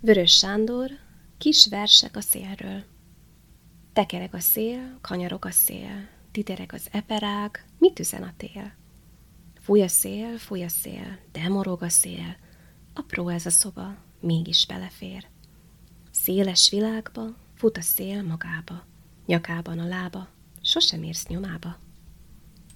Vörös Sándor, kis versek a szélről. Tekereg a szél, kanyarok a szél, titerek az eperág, mit üzen a tél? Fúj a szél, fúj a szél, de morog a szél, apró ez a szoba, mégis belefér. Széles világba, fut a szél magába, nyakában a lába, sosem érsz nyomába.